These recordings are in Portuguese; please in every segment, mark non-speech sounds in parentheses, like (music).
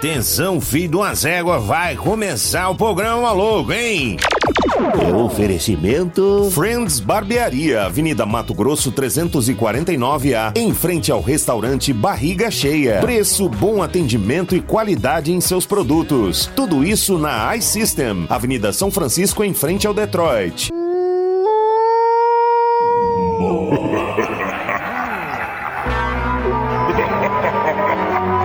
Atenção, filho de uma zégua, vai começar o programa louco, hein? É oferecimento. Friends Barbearia, Avenida Mato Grosso 349A, em frente ao restaurante Barriga Cheia. Preço, bom atendimento e qualidade em seus produtos. Tudo isso na iSystem, Avenida São Francisco, em frente ao Detroit. (laughs)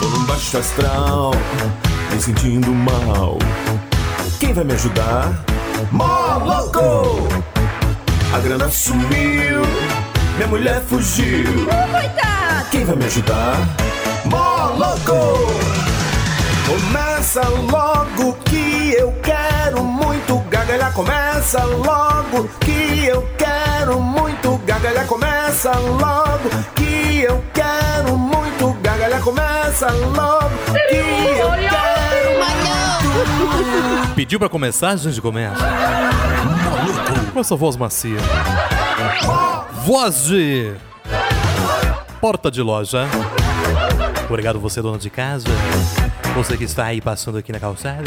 Tô num baixo astral, me sentindo mal. Quem vai me ajudar? Moloco! A grana sumiu, minha mulher fugiu. Coitado! Quem vai me ajudar? Moloco! Começa logo que eu quero muito gargalhar. Começa logo que eu quero muito gargalhar. Começa logo que eu quero muito gargalhar. Começa logo que eu quero. Pediu pra começar? Gente começa. Com essa voz macia. Voz de. Porta de loja. Obrigado você, dona de casa. Você que está aí passando aqui na calçada.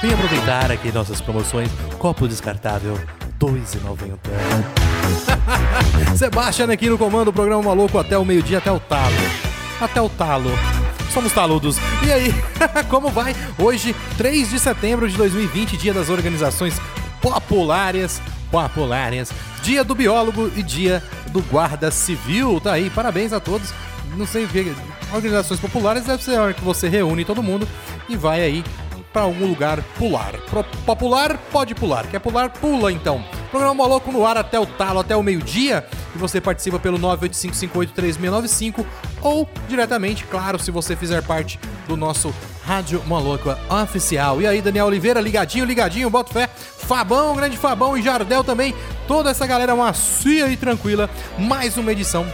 Vem aproveitar aqui nossas promoções. Copo descartável, R$ 2,90. Sebastião aqui no comando, programa maluco até o meio-dia, até o talo. Até o talo. Somos taludos. E aí, (laughs) como vai? Hoje, 3 de setembro de 2020, dia das organizações populares. Populares. Dia do biólogo e dia do guarda civil. Tá aí, parabéns a todos. Não sei. Organizações populares deve ser a hora que você reúne todo mundo e vai aí pra algum lugar pular. Popular, pode pular. Quer pular? Pula então. Programa Maluco no ar até o talo, até o meio-dia. E você participa pelo 985583695 ou diretamente, claro, se você fizer parte do nosso Rádio Maluco oficial. E aí, Daniel Oliveira, ligadinho, ligadinho, boto fé. Fabão, grande Fabão e Jardel também. Toda essa galera macia e tranquila. Mais uma edição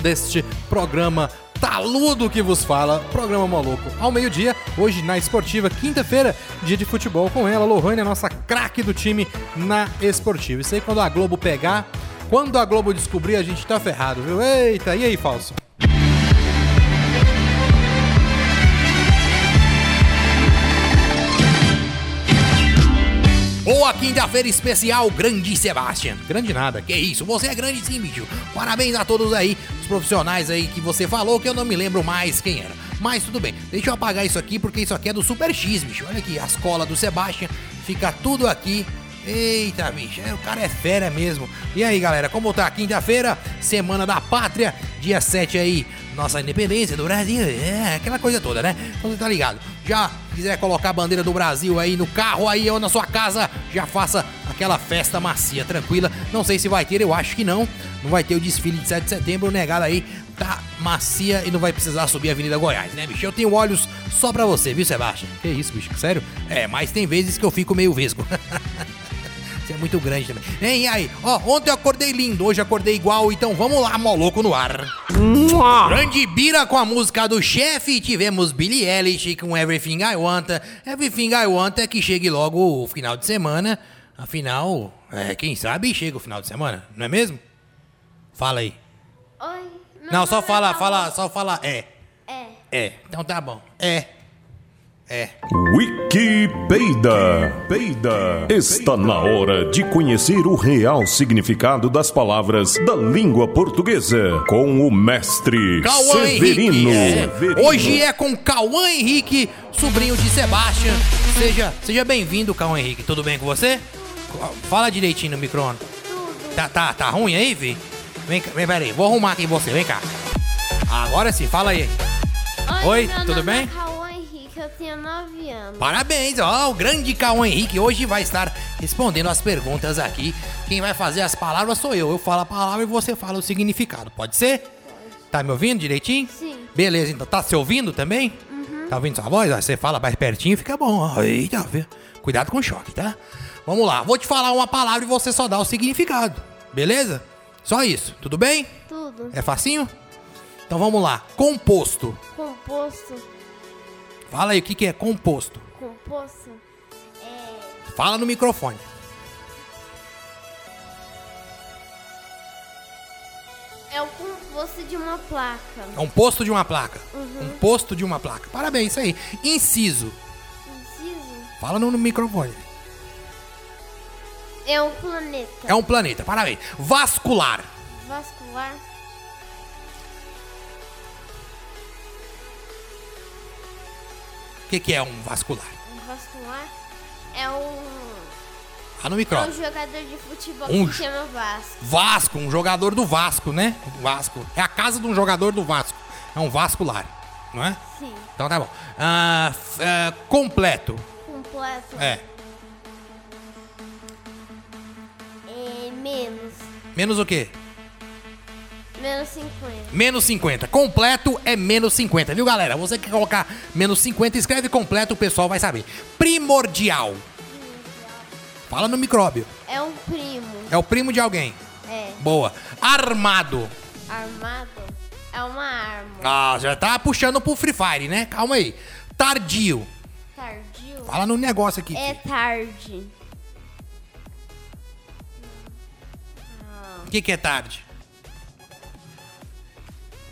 deste programa taludo que vos fala, programa maluco. Ao meio-dia, hoje na Esportiva, quinta-feira, dia de futebol com ela, Lohane, a nossa craque do time na Esportiva. Isso aí quando a Globo pegar, quando a Globo descobrir, a gente tá ferrado, viu? Eita, e aí, falso? Boa quinta-feira especial, grande Sebastian. Grande nada, que isso, você é grande sim, bicho. Parabéns a todos aí, os profissionais aí que você falou, que eu não me lembro mais quem era. Mas tudo bem, deixa eu apagar isso aqui, porque isso aqui é do Super X, bicho. Olha aqui, as colas do Sebastian, fica tudo aqui. Eita, bicho, é, o cara é fera mesmo. E aí, galera, como tá? Quinta-feira, Semana da Pátria, dia 7 aí, nossa independência do Brasil, é, aquela coisa toda, né? Então você tá ligado. Já quiser colocar a bandeira do Brasil aí no carro aí ou na sua casa, já faça aquela festa macia, tranquila. Não sei se vai ter, eu acho que não. Não vai ter o desfile de 7 de setembro, negado aí. Tá macia e não vai precisar subir a Avenida Goiás, né, bicho? Eu tenho olhos só pra você, viu, Sebastião? Que isso, bicho? Sério? É, mas tem vezes que eu fico meio vesgo. (laughs) Muito grande também. Hein, e aí? Ó, ontem eu acordei lindo, hoje eu acordei igual, então vamos lá, moloco no ar. Grande Bira com a música do chefe. Tivemos Billie Eilish com Everything I Want. Everything I Want é que chegue logo o final de semana. Afinal, é, quem sabe chega o final de semana, não é mesmo? Fala aí. Oi. Não, só é fala, fala, só fala é. É. É. Então tá bom. É. É. Wikipedia. Peida. Está na hora de conhecer o real significado das palavras da língua portuguesa com o mestre Cauã Severino. É. Severino. Hoje é com Cauã Henrique, sobrinho de Sebastian. Seja, seja bem-vindo, Cauã Henrique. Tudo bem com você? Fala direitinho no microfone. Tá, tá, tá ruim aí, vi? Vem, cá, vem, peraí. Vou arrumar aqui você. Vem cá. Agora sim, fala aí. Oi, meu tudo nome bem? É tenho 9 anos. Parabéns, ó, o grande Cauã Henrique hoje vai estar respondendo as perguntas aqui. Quem vai fazer as palavras sou eu. Eu falo a palavra e você fala o significado. Pode ser? Tá me ouvindo direitinho? Sim. Beleza, então tá se ouvindo também? Tá ouvindo sua voz? Ó, Você fala mais pertinho, fica bom. ó. Eita? Cuidado com o choque, tá? Vamos lá, vou te falar uma palavra e você só dá o significado. Beleza? Só isso, tudo bem? Tudo. É facinho? Então vamos lá. Composto. Composto. Fala aí o que, que é composto. Composto. É. Fala no microfone. É o composto de uma placa. É um posto de uma placa. Um posto de uma placa. Parabéns, isso aí. Inciso. Inciso. Fala no, no microfone. É um planeta. É um planeta. Parabéns. Vascular. Vascular. Que, que é um vascular? Um vascular é um, Fala no é um jogador de futebol Um que chama Vasco. Vasco, um jogador do Vasco, né? Vasco. É a casa de um jogador do Vasco. É um vascular, não é? Sim. Então tá bom. Ah, ah, completo. Completo. É. É menos. Menos o quê? Menos 50. Menos 50. Completo é menos 50, viu, galera? Você que colocar menos 50, escreve completo, o pessoal vai saber. Primordial. Fala no micróbio. É um primo. É o primo de alguém. É. Boa. Armado. Armado. É uma arma. Ah, já tá puxando pro Free Fire, né? Calma aí. Tardio. Tardio. Fala no negócio aqui. É tarde. O que, que é tarde?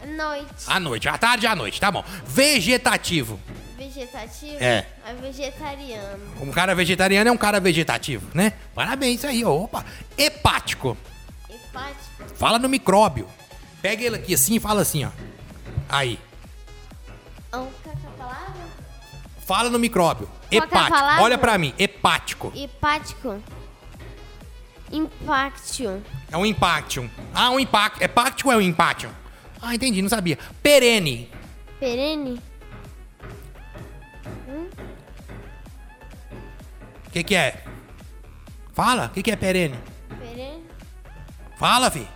Noite. À noite. À tarde à noite, tá bom. Vegetativo. Vegetativo. É. É vegetariano. Um cara vegetariano é um cara vegetativo, né? Parabéns, aí. Opa. Hepático. Hepático. Fala no micróbio. Pega ele aqui assim e fala assim, ó. Aí. Um, é palavra? Fala no micróbio. Qual é Hepático. Olha pra mim. Hepático. Hepático. Impactio. É um impactium. Ah, um impacto. Hepático é um impactium. Ah, entendi, não sabia. Perene. Perene. O que que é? Fala. O que que é perene? Perene. Fala, fi.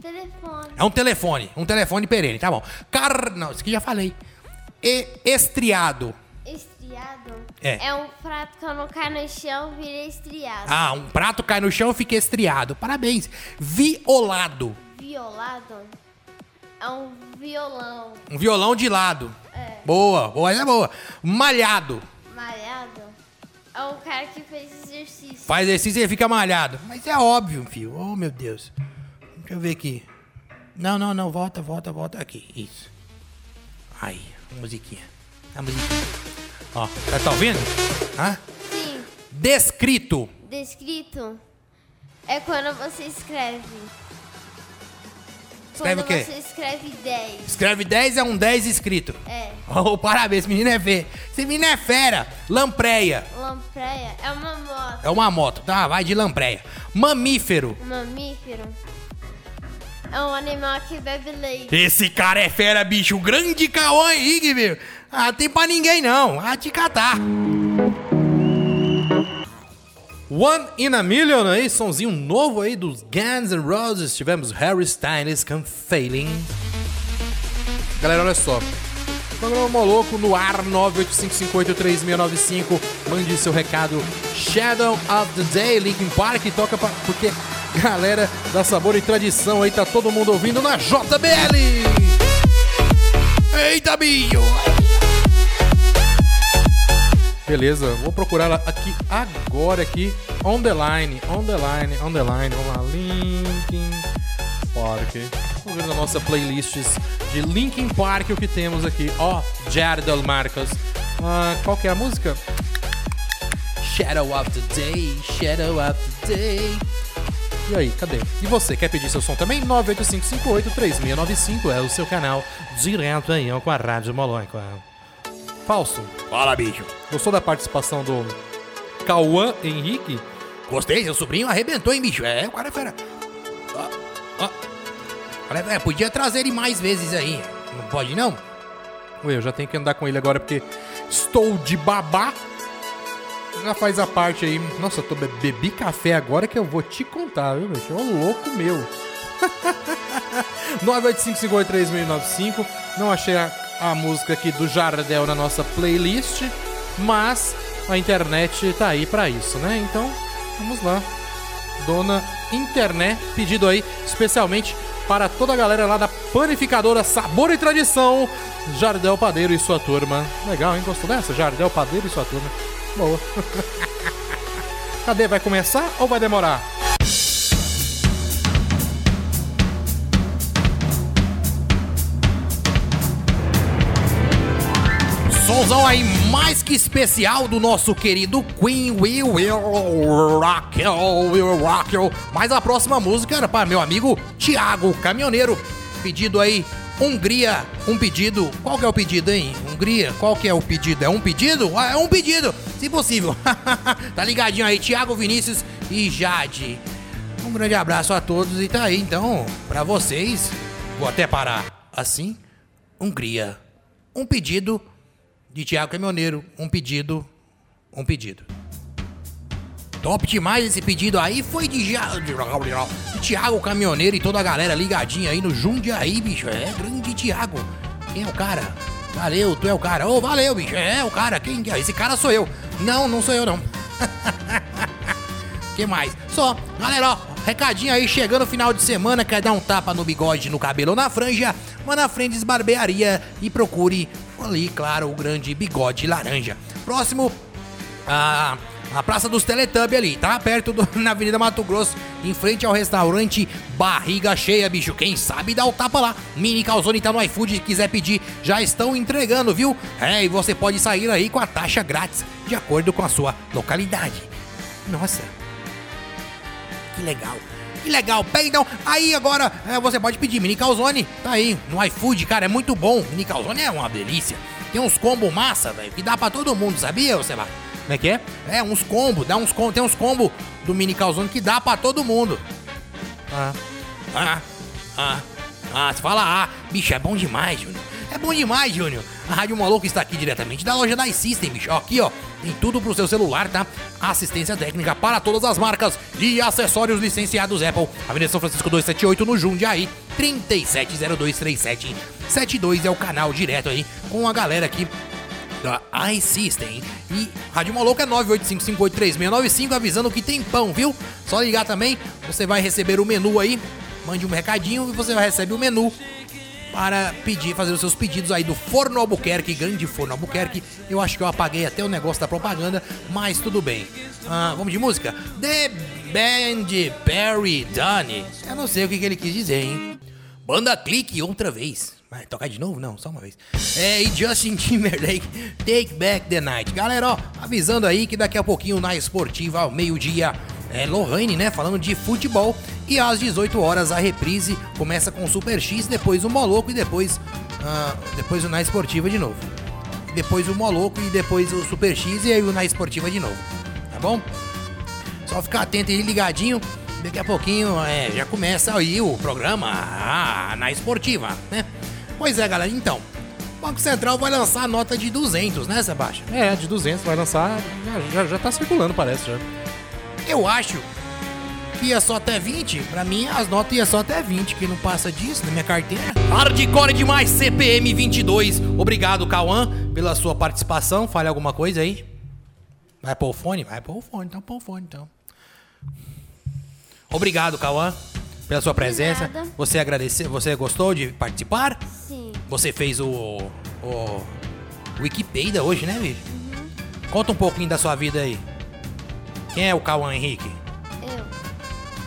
Telefone. É um telefone. Um telefone perene, tá bom. Car... Não, isso aqui já falei. E... Estriado. Estriado. É. É um prato que quando cai no chão vira estriado. Ah, um prato cai no chão e fica estriado. Parabéns. Violado. Violado. É um violão. Um violão de lado. É. Boa, boa, é boa. Malhado. Malhado. É um cara que fez exercício. Faz exercício e fica malhado. Mas é óbvio, filho. Oh, meu Deus. Deixa eu ver aqui. Não, não, não. Volta, volta, volta aqui. Isso. Aí, musiquinha. A musiquinha. Ó, tá, tá ouvindo? Hã? Sim. Descrito. Descrito é quando você escreve. Escreve quando o quê? você escreve 10. Escreve 10 é um 10 escrito. É. Oh, parabéns, menino é V. Esse menino é fera. Lampreia. Lampreia é uma moto. É uma moto, tá? Vai de lampreia. Mamífero. Mamífero é um animal que bebe leite. Esse cara é fera, bicho. Grande Cauã Henrique, meu. Ah, tem pra ninguém não. Ah, te catar. One in a Million aí, sonzinho novo aí dos Guns N' Roses. Tivemos Harry Styles com Failing. Galera, olha só. Programa Moloco no ar 985583695. Mande seu recado. Shadow of the Day, Linkin Park. Toca pra, porque galera da Sabor e Tradição aí tá todo mundo ouvindo na JBL. Eita, bicho! Beleza, vou procurar ela aqui agora aqui. On the line, on the line, on the line. Vamos lá, Linkin Park. Vamos ver na nossa playlists de Linkin Park o que temos aqui. Ó, Jardel Marcos. Ah, qual que é a música? Shadow of the Day, Shadow of the Day. E aí, cadê? E você, quer pedir seu som também? 985583695 é o seu canal direto aí ó, com a Rádio Molói. Falso. Fala, bicho. Gostou da participação do Cauã Henrique? Gostei, seu sobrinho arrebentou, hein, bicho? É, o cara é fera. Ó. Olha, é, podia trazer ele mais vezes aí. Não pode, não? Ué, eu já tenho que andar com ele agora porque estou de babá. Já faz a parte aí. Nossa, eu tô be bebi café agora que eu vou te contar, viu, bicho? É um louco meu. (laughs) 985583095. Não achei a, a música aqui do Jardel na nossa playlist, mas a internet tá aí pra isso, né? Então, vamos lá. Dona Internet, pedido aí especialmente para toda a galera lá da panificadora Sabor e Tradição, Jardel Padeiro e sua turma. Legal, hein? Gostou dessa? Jardel Padeiro e sua turma. Boa. (laughs) Cadê? Vai começar ou vai demorar? Somzão aí mais que especial do nosso querido Queen We Will Rock Will Rock. Mas a próxima música era para meu amigo Thiago Caminhoneiro. Pedido aí Hungria, um pedido. Qual que é o pedido, hein? Hungria, qual que é o pedido? É um pedido? Ah, é um pedido, se possível. (laughs) tá ligadinho aí, Thiago Vinícius e Jade. Um grande abraço a todos e tá aí, então, pra vocês. Vou até parar assim. Hungria, um pedido de Thiago Caminhoneiro. Um pedido, um pedido. Top demais esse pedido aí. Foi de, Thiago Caminhoneiro e toda a galera ligadinha aí no Jundiaí, bicho. É, grande Thiago. Quem é o cara? Valeu, tu é o cara. Ô, oh, valeu, bicho. É, o cara. Quem é? Esse cara sou eu. Não, não sou eu, não. (laughs) que mais? Só, galera, ó, recadinho aí, chegando final de semana, quer dar um tapa no bigode, no cabelo ou na franja, vá na Frendes Barbearia e procure ali, claro, o grande bigode laranja. Próximo, a, a Praça dos Teletubb ali, tá? Perto do, (laughs) na Avenida Mato Grosso, em frente ao restaurante Barriga Cheia, bicho. Quem sabe dá o tapa lá. Mini Calzone tá no iFood, se quiser pedir, já estão entregando, viu? É, e você pode sair aí com a taxa grátis, de acordo com a sua localidade. Nossa, que legal. Que legal, pega então. Aí agora é, você pode pedir mini calzone, tá aí, no iFood, cara, é muito bom. Mini calzone é uma delícia. Tem uns combo massa, velho, que dá pra todo mundo, sabia, Sebastião? Como é que é? É, uns combo, dá uns combo, tem uns combo do mini calzone que dá pra todo mundo. Ah, ah, ah, ah, você fala, ah, bicho, é bom demais, Júnior. É bom demais, Júnior. A Rádio Maluco está aqui diretamente da loja da iSystem, bicho. Aqui, ó, tem tudo pro seu celular, tá? Assistência técnica para todas as marcas e acessórios licenciados Apple. Avenida São Francisco 278 no Jundiaí, 37023772 é o canal direto aí com a galera aqui da iSystem. E Rádio Maluco é 985583695 avisando que tem pão, viu? Só ligar também, você vai receber o menu aí. Mande um recadinho e você vai receber o menu para pedir, fazer os seus pedidos aí do Forno Albuquerque, grande Forno Albuquerque. Eu acho que eu apaguei até o negócio da propaganda, mas tudo bem. Ah, vamos de música? The Band Perry Dunne. Eu não sei o que, que ele quis dizer, hein? Banda Clique outra vez. Vai tocar de novo? Não, só uma vez. É, e Justin Timberlake, Take Back the Night. Galera, ó, avisando aí que daqui a pouquinho na esportiva, ao meio-dia, é Lohane, né? Falando de futebol. E às 18 horas a reprise começa com o Super X, depois o Moloco e depois, uh, depois o Na Esportiva de novo. Depois o Moloco e depois o Super X e aí o Na Esportiva de novo. Tá bom? Só ficar atento e ligadinho. Daqui a pouquinho é, já começa aí o programa ah, na esportiva, né? Pois é, galera, então. O Banco Central vai lançar a nota de 200, né, Sebastião? É, de 200 vai lançar. Já, já, já tá circulando, parece já. Eu acho que ia só até 20. Pra mim, as notas iam só até 20, que não passa disso na minha carteira. Hardcore demais, CPM 22. Obrigado, Cauã, pela sua participação. Fale alguma coisa aí. Vai pôr o fone? Vai pôr o fone, então pôr o fone, então. Obrigado, Cauã, pela sua presença. Você agradeceu, você gostou de participar? Sim. Você fez o, o Wikipedia hoje, né, bicho? Conta um pouquinho da sua vida aí. Quem é o Cauã Henrique? Eu.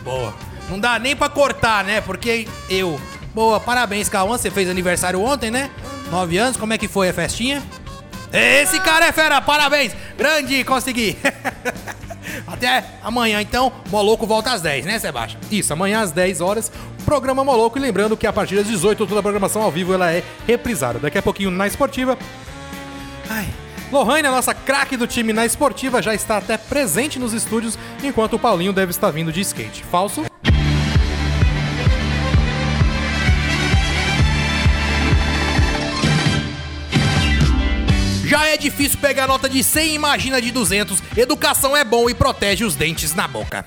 Boa. Não dá nem pra cortar, né? Porque eu. Boa, parabéns, Cauã. Você fez aniversário ontem, né? Nove anos. Como é que foi a festinha? Esse cara é fera, parabéns! Grande, consegui! (laughs) Até amanhã, então. Moloco volta às 10, né, Sebastião? Isso, amanhã às 10 horas, programa Moloco. E lembrando que a partir das 18 toda a programação ao vivo ela é reprisada. Daqui a pouquinho na esportiva. Ai. Lohane, a nossa craque do time na esportiva, já está até presente nos estúdios, enquanto o Paulinho deve estar vindo de skate. Falso? Já é difícil pegar nota de 100, imagina de 200. Educação é bom e protege os dentes na boca.